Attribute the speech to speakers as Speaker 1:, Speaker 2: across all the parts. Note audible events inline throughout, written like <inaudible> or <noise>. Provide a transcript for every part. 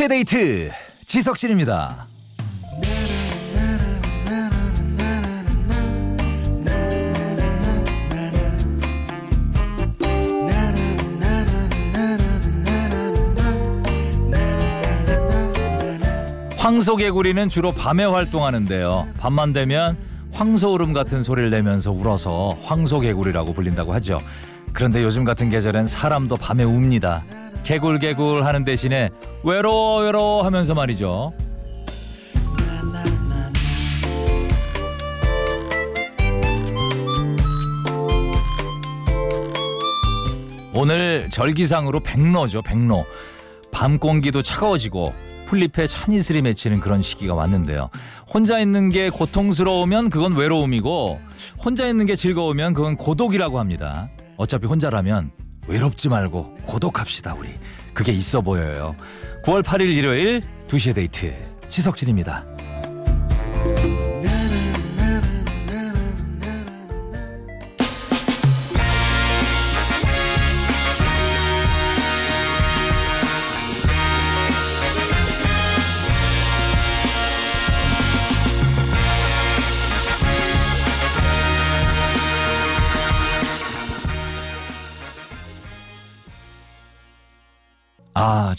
Speaker 1: 2시의 데이트 지석진입니다. 황소개구리는 주로 밤에 활동하는데요. 밤만 되면 황소울음 같은 소리를 내면서 울어서 황소개구리라고 불린다고 하죠. 그런데 요즘 같은 계절엔 사람도 밤에 웁니다. 개굴개굴 하는 대신에 외로워 외로워 하면서 말이죠. 오늘 절기상으로 백로죠 백로 밤 공기도 차가워지고 풀잎에 찬이슬이 맺히는 그런 시기가 왔는데요 혼자 있는 게 고통스러우면 그건 외로움이고 혼자 있는 게 즐거우면 그건 고독이라고 합니다 어차피 혼자라면 외롭지 말고 고독합시다 우리. 그게 있어 보여요. 9월 8일 일요일 2시에 데이트. 지석진입니다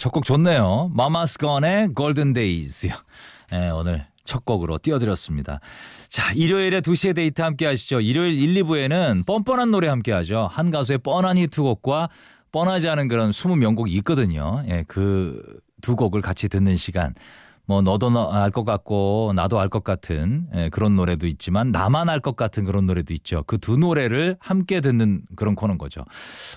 Speaker 1: 첫 곡 좋네요. 마마스 건의 골든 데이즈요. 네, 오늘 첫 곡으로 띄워드렸습니다. 자, 일요일에 2시에 데이트 함께 하시죠. 일요일 1, 2부에는 뻔뻔한 노래 함께 하죠. 한 가수의 뻔한 히트곡과 뻔하지 않은 그런 20명곡이 있거든요. 예, 그 두 곡을 같이 듣는 시간. 뭐 너도 알 것 같고 나도 알 것 같은 예, 그런 노래도 있지만 나만 알 것 같은 그런 노래도 있죠. 그 두 노래를 함께 듣는 그런 코너인 거죠.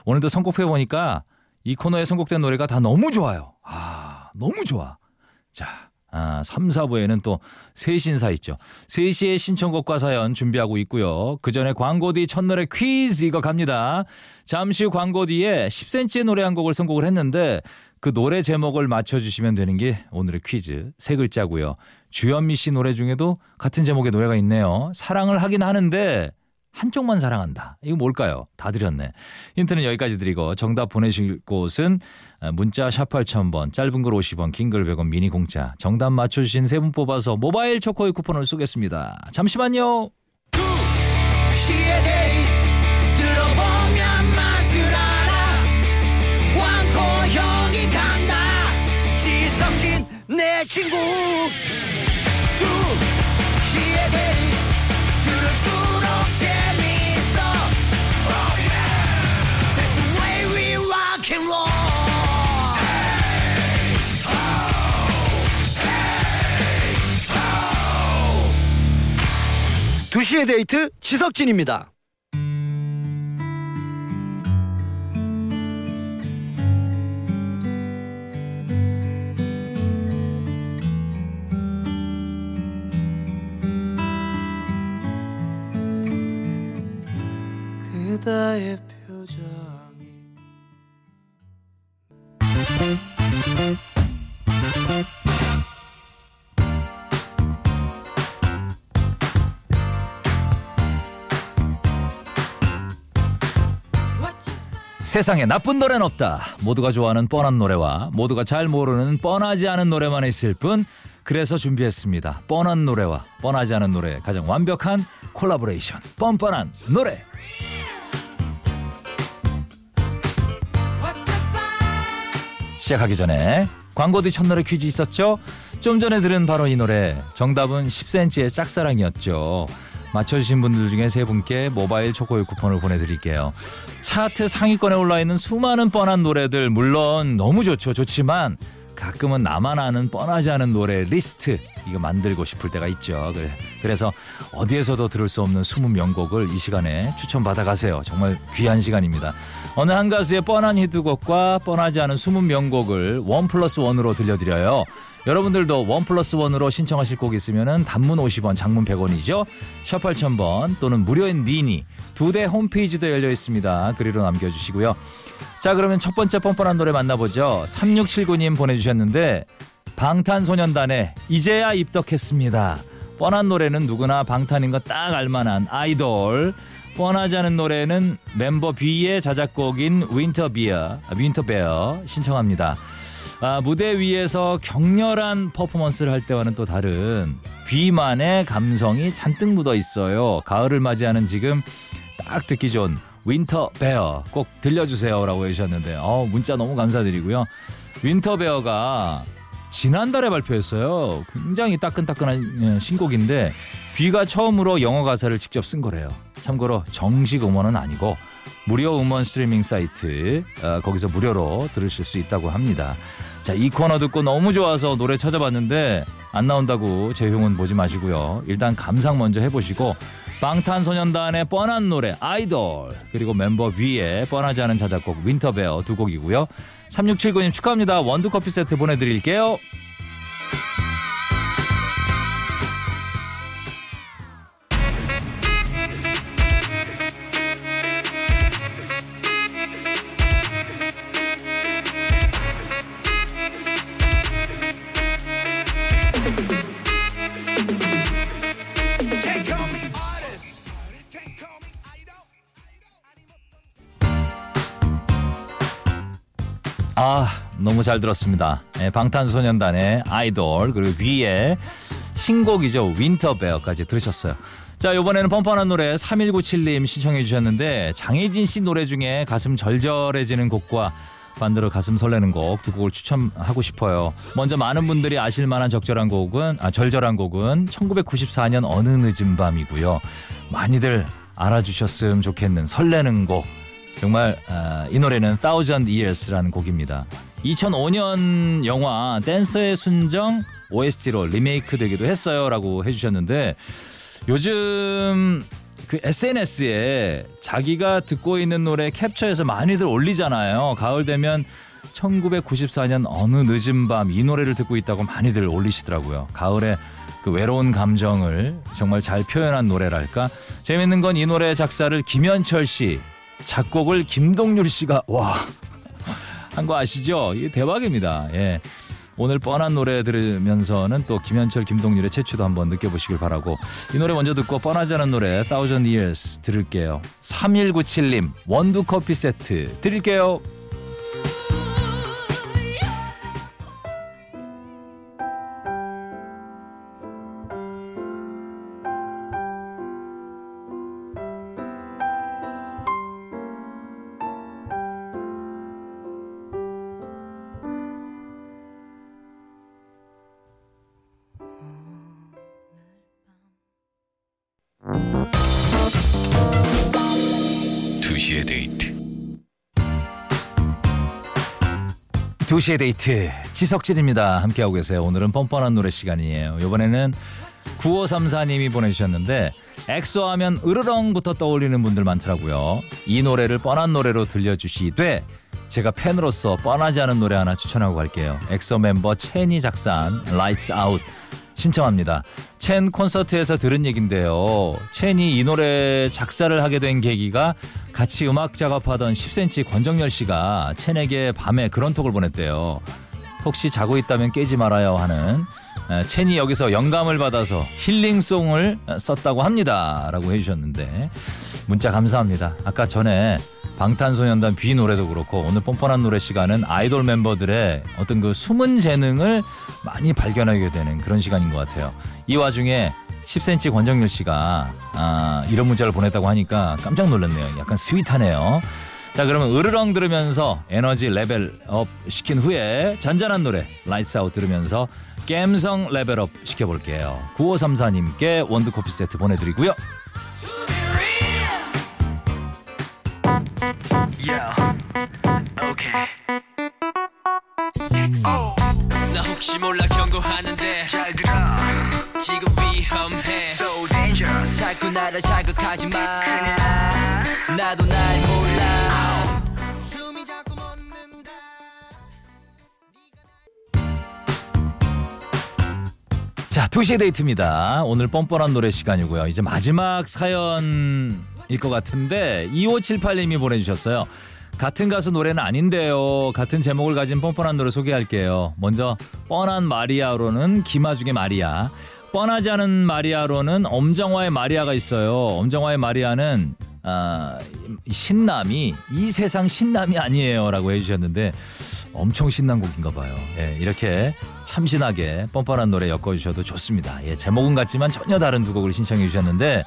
Speaker 1: 오늘도 선곡해 보니까 이 코너에 선곡된 노래가 다 너무 좋아요. 아, 너무 좋아. 자, 아, 3, 4부에는 또 세신사 있죠. 3시에 신청곡과 사연 준비하고 있고요. 그 전에 광고 뒤 첫노래 퀴즈 이거 갑니다. 잠시 후 광고 뒤에 10cm의 노래 한 곡을 선곡을 했는데 그 노래 제목을 맞춰주시면 되는 게 오늘의 퀴즈. 세 글자고요. 주현미 씨 노래 중에도 같은 제목의 노래가 있네요. 사랑을 하긴 하는데 한쪽만 사랑한다. 이거 뭘까요? 다 드렸네. 힌트는 여기까지 드리고 정답 보내실 곳은 문자 샵 8000번, 짧은 글 50원, 긴 글 100원, 미니 공짜. 정답 맞춰주신 세 분 뽑아서 모바일 초코의 쿠폰을 쏘겠습니다. 잠시만요. 내 친구 2시의 데이트 지석진입니다. 그다의 세상에 나쁜 노래는 없다. 모두가 좋아하는 뻔한 노래와 모두가 잘 모르는 뻔하지 않은 노래만 있을 뿐 그래서 준비했습니다. 뻔한 노래와 뻔하지 않은 노래 가장 완벽한 콜라보레이션 뻔뻔한 노래 시작하기 전에 광고 뒤 첫 노래 퀴즈 있었죠? 좀 전에 들은 바로 이 노래 정답은 10cm의 짝사랑이었죠. 맞춰주신 분들 중에 세 분께 모바일 초코의 쿠폰을 보내드릴게요. 차트 상위권에 올라 있는 수많은 뻔한 노래들 물론 너무 좋죠. 좋지만 가끔은 나만 아는 뻔하지 않은 노래 리스트 이거 만들고 싶을 때가 있죠. 그래서 어디에서도 들을 수 없는 숨은 명곡을 이 시간에 추천받아 가세요. 정말 귀한 시간입니다. 어느 한 가수의 뻔한 히트곡과 뻔하지 않은 숨은 명곡을 one plus one으로 들려드려요. 여러분들도 one plus one으로 신청하실 곡 있으면 단문 50원, 장문 100원이죠. 샵 8000번 또는 무료인 미니 두데 홈페이지도 열려 있습니다. 글리로 남겨주시고요. 자 그러면 첫 번째 뻔뻔한 노래 만나보죠. 3679님 보내주셨는데 방탄소년단에 이제야 입덕했습니다. 뻔한 노래는 누구나 방탄인 거 딱 알만한 아이돌. 뻔하지 않은 노래는 멤버 뷔의 자작곡인 Winter Bear, Winter Bear 신청합니다. 아, 무대 위에서 격렬한 퍼포먼스를 할 때와는 또 다른 뷔만의 감성이 잔뜩 묻어 있어요. 가을을 맞이하는 지금 딱 듣기 좋은 Winter Bear 꼭 들려주세요라고 해주셨는데 어, 문자 너무 감사드리고요. Winter Bear가 지난달에 발표했어요. 굉장히 따끈따끈한 예, 신곡인데 뷔가 처음으로 영어 가사를 직접 쓴 거래요. 참고로 정식 음원은 아니고 무료 음원 스트리밍 사이트 어, 거기서 무료로 들으실 수 있다고 합니다. 자, 이 코너 듣고 너무 좋아서 노래 찾아봤는데 안 나온다고 재흉은 보지 마시고요. 일단 감상 먼저 해보시고 방탄소년단의 뻔한 노래 아이돌 그리고 멤버 위에 뻔하지 않은 자작곡 윈터베어 두 곡이고요. 3679님 축하합니다. 원두커피 세트 보내드릴게요. 너무 잘 들었습니다. 네, 방탄소년단의 아이돌 그리고 위에 신곡이죠 윈터베어까지 들으셨어요. 자 이번에는 뻔뻔한 노래 3197님 신청해 주셨는데 장혜진 씨 노래 중에 가슴 절절해지는 곡과 반대로 가슴 설레는 곡 두 곡을 추천하고 싶어요. 먼저 많은 분들이 아실 만한 적절한 곡은 아 절절한 곡은 1994년 어느 늦은 밤이고요. 많이들 알아주셨으면 좋겠는 설레는 곡 정말 아, 이 노래는 Thousand Years라는 곡입니다. 2005년 영화 댄서의 순정 OST로 리메이크 되기도 했어요라고 해주셨는데 요즘 그 SNS에 자기가 듣고 있는 노래 캡처해서 많이들 올리잖아요. 가을 되면 1994년 어느 늦은 밤 이 노래를 듣고 있다고 많이들 올리시더라고요. 가을에 그 외로운 감정을 정말 잘 표현한 노래랄까. 재밌는 건 이 노래 작사를 김현철 씨, 작곡을 김동률 씨가 와. 한 거 아시죠? 이게 대박입니다. 예. 오늘 뻔한 노래 들으면서는 또 김현철, 김동률의 채취도 한번 느껴보시길 바라고 이 노래 먼저 듣고 뻔하지 않은 노래 Thousand Years 들을게요. 3197님 원두 커피 세트 드릴게요.
Speaker 2: 두시의 데이트.
Speaker 1: 2시의 데이트 지석진입니다. 함께하고 계세요. 오늘은 뻔뻔한 노래 시간이에요. 이번에는 9534님이 보내주셨는데 엑소 하면 으르렁부터 떠올리는 분들 많더라고요. 이 노래를 뻔한 노래로 들려주시되 제가 팬으로서 뻔하지 않은 노래 하나 추천하고 갈게요. 엑소 멤버 첸이 작사한 Lights Out 신청합니다. 첸 콘서트에서 들은 얘긴데요. 첸이 이 노래 작사를 하게 된 계기가 같이 음악 작업하던 10cm 권정열 씨가 첸에게 밤에 그런 톡을 보냈대요. 혹시 자고 있다면 깨지 말아요 하는 에, 첸이 여기서 영감을 받아서 힐링송을 썼다고 합니다. 라고 해주셨는데 문자 감사합니다. 아까 전에 방탄소년단 비 노래도 그렇고 오늘 뻔뻔한 노래 시간은 아이돌 멤버들의 어떤 그 숨은 재능을 많이 발견하게 되는 그런 시간인 것 같아요. 이 와중에 10cm 권정열 씨가 아, 이런 문자를 보냈다고 하니까 깜짝 놀랐네요. 약간 sweet하네요. 자 그러면 으르렁 들으면서 에너지 level up 시킨 후에 잔잔한 노래 Lights Out 들으면서 갬성 level up 시켜볼게요. 9534님께 원두커피 세트 보내드리고요.
Speaker 3: 나 혹시 몰라 경고하는데. 잘 들어. 지금 위험해.
Speaker 4: So dangerous.
Speaker 3: 자꾸 나를 자극하지 마. 나도 날 몰라. 숨이 자꾸 멎는다.
Speaker 1: 자, 2시의 데이트입니다. 오늘 뻔뻔한 노래 시간이고요. 이제 마지막 사연 일 것 같은데 2578님이 보내주셨어요. 같은 가수 노래는 아닌데요. 같은 제목을 가진 뻔뻔한 노래 소개할게요. 먼저 뻔한 마리아로는 김아중의 마리아. 뻔하지 않은 마리아로는 엄정화의 마리아가 있어요. 엄정화의 마리아는 아, 신남이 이 세상 신남이 아니에요라고 해주셨는데 엄청 신난 곡인가 봐요. 예, 이렇게 참신하게 뻔뻔한 노래 엮어주셔도 좋습니다. 예, 제목은 같지만 전혀 다른 두 곡을 신청해 주셨는데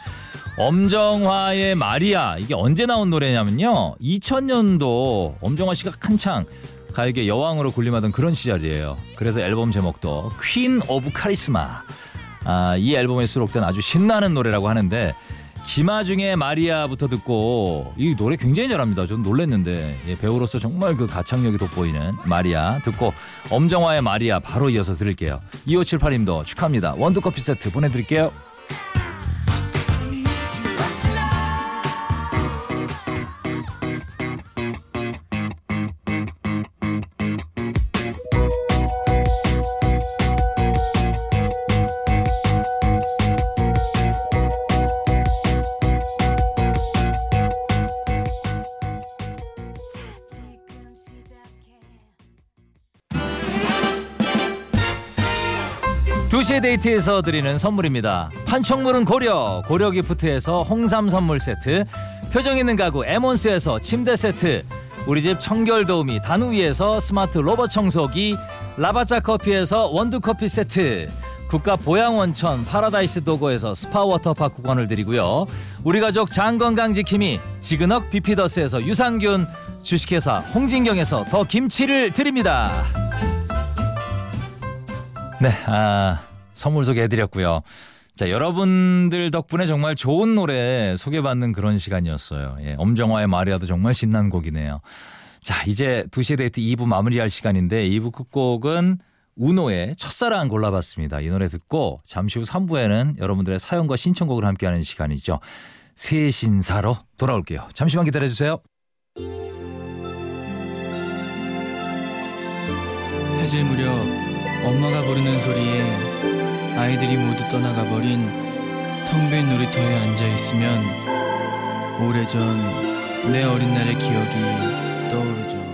Speaker 1: 엄정화의 마리아 이게 언제 나온 노래냐면요. 2000년도 엄정화 씨가 한창 가요계 여왕으로 군림하던 그런 시절이에요. 그래서 앨범 제목도 Queen of Charisma. 아, 이 앨범에 수록된 아주 신나는 노래라고 하는데 김아중의 마리아부터 듣고 이 노래 굉장히 잘합니다. 저는 놀랐는데 예, 배우로서 정말 그 가창력이 돋보이는 마리아 듣고 엄정화의 마리아 바로 이어서 들을게요. 2578님도 축하합니다. 원두커피 세트 보내드릴게요. 2시의 데이트에서 드리는 선물입니다. 판촉물은 고려, 고려 기프트에서 홍삼 선물 세트, 표정 있는 가구 에몬스에서 침대 세트, 우리 집 청결 도우미 다누이에서 스마트 로봇 청소기, 라바짜 커피에서 원두 커피 세트, 국가 보양 온천 파라다이스 도고에서 스파 워터파크 구간을 드리고요. 우리 가족 장 건강 지킴이 지근억 비피더스에서 유산균, 주식회사 홍진경에서 더 김치를 드립니다. 네, 아, 선물 소개해드렸고요. 자, 여러분들 덕분에 정말 좋은 노래 소개받는 그런 시간이었어요. 예, 엄정화의 마리아도 정말 신난 곡이네요. 자, 이제 2시에 데이트 2부 마무리할 시간인데 2부 끝곡은 우노의 첫사랑 골라봤습니다. 이 노래 듣고 잠시 후 3부에는 여러분들의 사연과 신청곡을 함께하는 시간이죠. 새 신사로 돌아올게요. 잠시만 기다려주세요.
Speaker 5: 해질 무렵 엄마가 부르는 소리에 아이들이 모두 떠나가 버린 텅 빈 놀이터에 앉아 있으면 오래전 내 어린 날의 기억이 떠오르죠.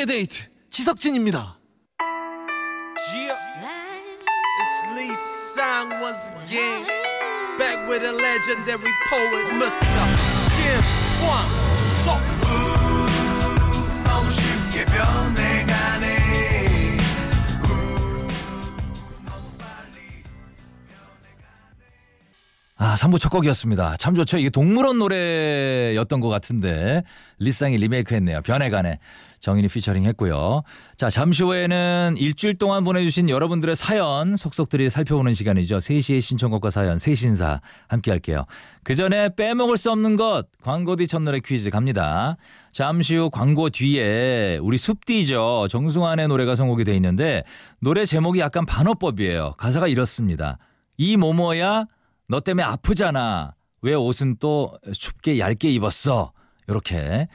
Speaker 3: 데이트
Speaker 6: 2시의 데이트 지석진입니다.
Speaker 1: 아, 3부 첫 곡이었습니다. 참 좋죠. 이게 동물원 노래였던 것 같은데 리쌍이 리메이크 했네요. 변해가네. 정인이 피처링 했고요. 자, 잠시 후에는 일주일 동안 보내주신 여러분들의 사연 속속들이 살펴보는 시간이죠. 3시의 신청곡과 사연, 세신사 함께 할게요. 그 전에 빼먹을 수 없는 것, 광고 뒤 첫노래 퀴즈 갑니다. 잠시 후 광고 뒤에 우리 숲디죠. 정승환의 노래가 선곡이 돼 있는데 노래 제목이 약간 반어법이에요. 가사가 이렇습니다. 이 모모야 너 때문에 아프잖아. 왜 옷은 또 춥게 얇게 입었어? 요렇게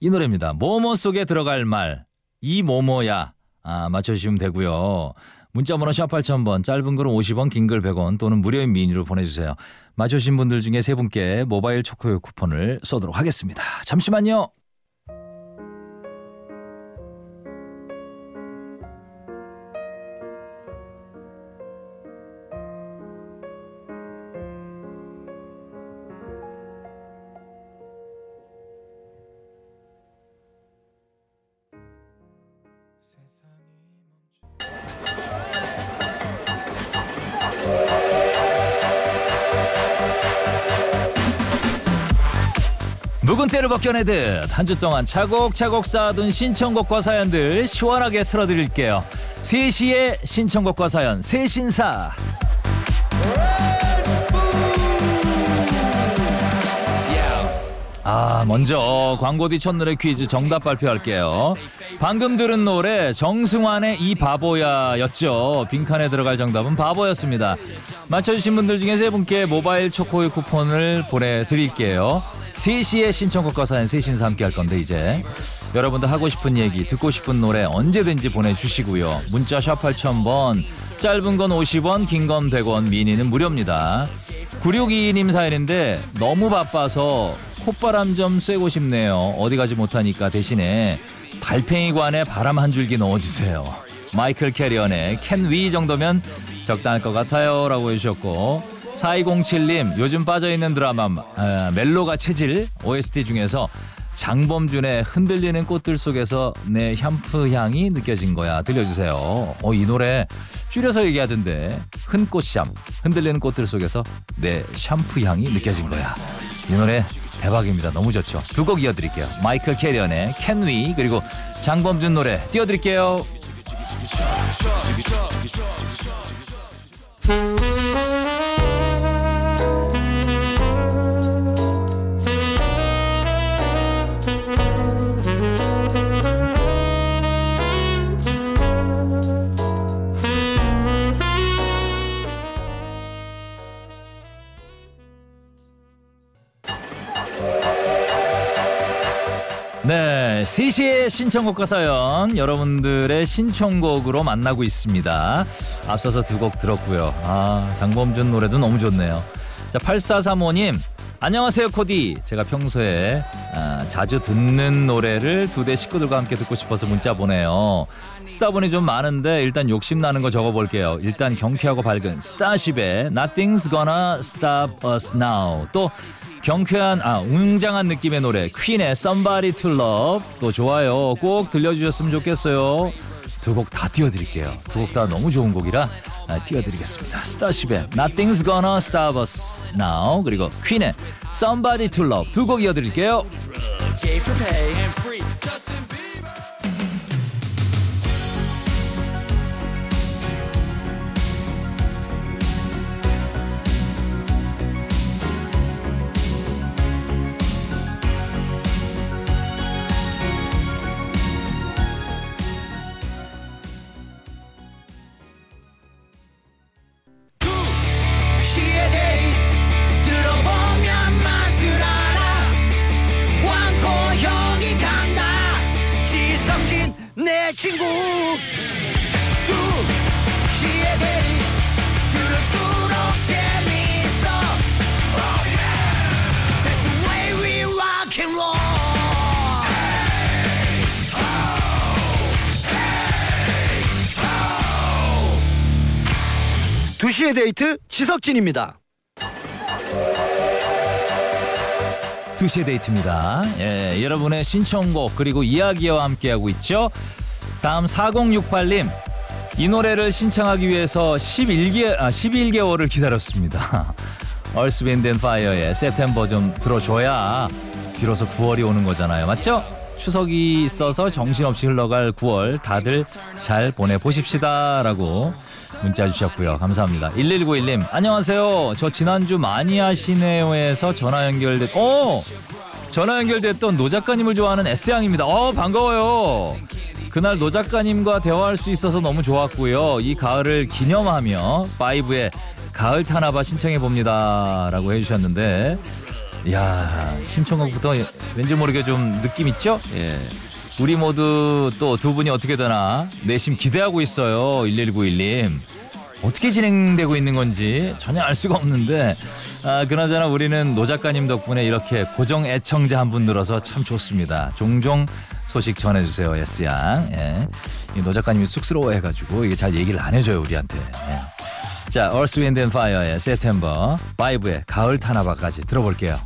Speaker 1: 이 노래입니다. 모모 속에 들어갈 말. 이 모모야. 아, 맞춰주시면 되고요. 문자번호 샵 8000번, 짧은 글은 50원, 긴 글 100원 또는 무료인 미니로 보내주세요. 맞춰주신 분들 중에 세 분께 모바일 초코요 쿠폰을 쏘도록 하겠습니다. 잠시만요. 묵은 때를 벗겨내듯 한 주 동안 차곡차곡 쌓아둔 신청곡과 사연들 시원하게 틀어드릴게요. 3시에 신청곡과 사연 세신사. 아, 먼저 광고 뒤 첫노래 퀴즈 정답 발표할게요. 방금 들은 노래 정승환의 이 바보야였죠. 빈칸에 들어갈 정답은 바보였습니다. 맞춰주신 분들 중에 세 분께 모바일 초코의 쿠폰을 보내드릴게요. 3시에 신청곡과 사연 셋이서 함께 할 건데 이제 여러분들 하고 싶은 얘기 듣고 싶은 노래 언제든지 보내주시고요. 문자 샵 8000번 짧은 건 50원 긴 건 100원 미니는 무료입니다. 9622님 사연인데 너무 바빠서 콧바람 좀 쐬고 싶네요. 어디 가지 못하니까 대신에 달팽이관에 바람 한 줄기 넣어주세요. 마이클 캐리언의 캔 위 정도면 적당할 것 같아요. 라고 해주셨고 4207님 요즘 빠져있는 드라마 아, 멜로가 체질 OST 중에서 장범준의 흔들리는 꽃들 속에서 내 샴푸 향이 느껴진 거야 들려주세요. 어, 이 노래 줄여서 얘기하던데 흔꽃샴 흔들리는 꽃들 속에서 내 샴푸 향이 느껴진 거야. 이 노래 대박입니다. 너무 좋죠. 두 곡 이어드릴게요. 마이클 캐리언의 Can We 그리고 장범준 노래 띄워드릴게요. 3시의 신청곡과 사연 여러분들의 신청곡으로 만나고 있습니다. 앞서서 두 곡 들었고요. 아, 장범준 노래도 너무 좋네요. 자, 8435님. 안녕하세요, 코디. 제가 평소에 아, 자주 듣는 노래를 두 대 식구들과 함께 듣고 싶어서 문자 보내요. 쓰다 보니 좀 많은데 일단 욕심 나는 거 적어볼게요. 일단 경쾌하고 밝은 스타쉽의 Nothing's Gonna Stop Us Now. 또 경쾌한 아 웅장한 느낌의 노래 퀸의 Somebody to Love. 또 좋아요. 꼭 들려주셨으면 좋겠어요. 두 곡 다 띄워드릴게요. 두 곡 다 너무 좋은 곡이라 아, 띄워드리겠습니다. 스타쉽의 Nothing's Gonna Stop Us Now 그리고 퀸의 Somebody to Love. 두 곡 이어드릴게요
Speaker 3: 친구 두 시에 데이트 들을수록 재밌어 oh yeah That's the way we rock and roll
Speaker 6: 두시의 데이트 지석진입니다.
Speaker 1: 2시의 데이트입니다. 예, 여러분의 신청곡 그리고 이야기와 함께하고 있죠. 다음 4068님. 이 노래를 신청하기 위해서 11개, 아, 11개월을 기다렸습니다. And Fire의 September 좀 들어줘야 비로소 9월이 오는 거잖아요. 맞죠? 추석이 있어서 정신없이 흘러갈 9월 다들 잘 보내보십시다. 라고 문자 주셨고요. 감사합니다. 1191님, 안녕하세요. 저 지난주 마니아 시네오에서 전화 연결됐, 어! 전화 연결됐던 노 작가님을 좋아하는 S양입니다. 어, 반가워요. 그날 노 작가님과 대화할 수 있어서 너무 좋았고요. 이 가을을 기념하며 바이브의 가을 타나 봐 신청해 봅니다. 라고 해주셨는데, 야 신청곡부터 왠지 모르게 좀 느낌 있죠? 예. 우리 모두 또 두 분이 어떻게 되나 내심 기대하고 있어요. 1191님. 어떻게 진행되고 있는 건지 전혀 알 수가 없는데 아, 그나저나 우리는 노 작가님 덕분에 이렇게 고정 애청자 한 분 늘어서 참 좋습니다. 종종 소식 전해주세요, S 양. 예. 이노 작가님이 쑥스러워해가지고 이게 잘 얘기를 안 해줘요 우리한테. 예. 자, Earth, Wind and Fire의 September, 바이브의 가을 타나 봐까지 들어볼게요.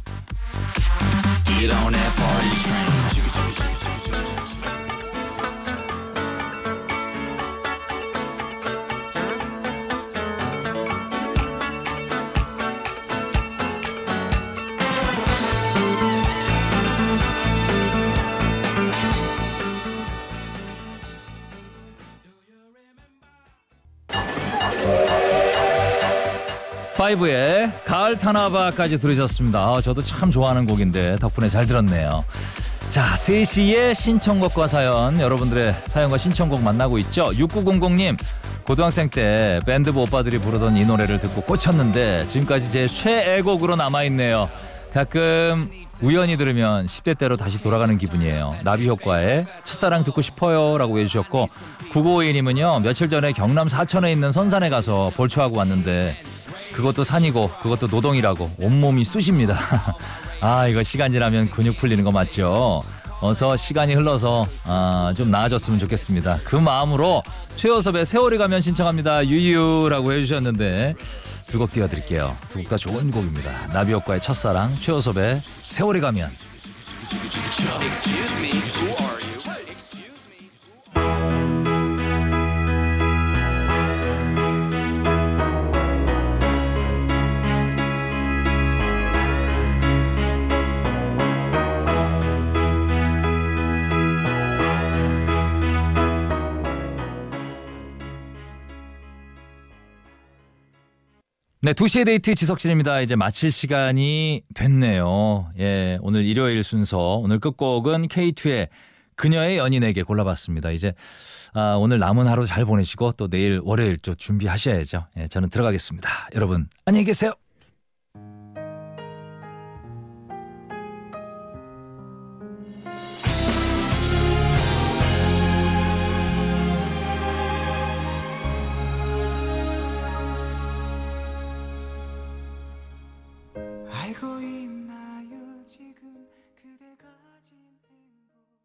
Speaker 1: 파이브의 가을 타나바까지 들으셨습니다. 아, 저도 참 좋아하는 곡인데 덕분에 잘 들었네요. 자, 3시에 신청곡과 사연, 여러분들의 사연과 신청곡 만나고 있죠. 6900님, 고등학생 때 밴드부 오빠들이 부르던 이 노래를 듣고 꽂혔는데 지금까지 제 최애곡으로 남아있네요. 가끔 우연히 들으면 10대 때로 다시 돌아가는 기분이에요. 나비 효과에 첫사랑 듣고 싶어요 라고 해주셨고 9952님은요 며칠 전에 경남 사천에 있는 선산에 가서 볼초하고 왔는데 그것도 산이고 그것도 노동이라고 온몸이 쑤십니다. <laughs> 아 이거 시간 지나면 근육 풀리는 거 맞죠? 어서 시간이 흘러서 아, 좀 나아졌으면 좋겠습니다. 그 마음으로 최호섭의 세월이 가면 신청합니다. 유유라고 해주셨는데 두 곡 띄워드릴게요. 두 곡 다 좋은 곡입니다. 나비효과의 첫사랑, 최호섭의 세월이 가면. 네, 2시의 데이트 지석진입니다. 이제 마칠 시간이 됐네요. 예, 오늘 일요일 순서, 오늘 끝곡은 K2의 그녀의 연인에게 골라봤습니다. 이제, 아, 오늘 남은 하루 잘 보내시고 또 내일 월요일 또 준비하셔야죠. 예, 저는 들어가겠습니다. 여러분, 안녕히 계세요.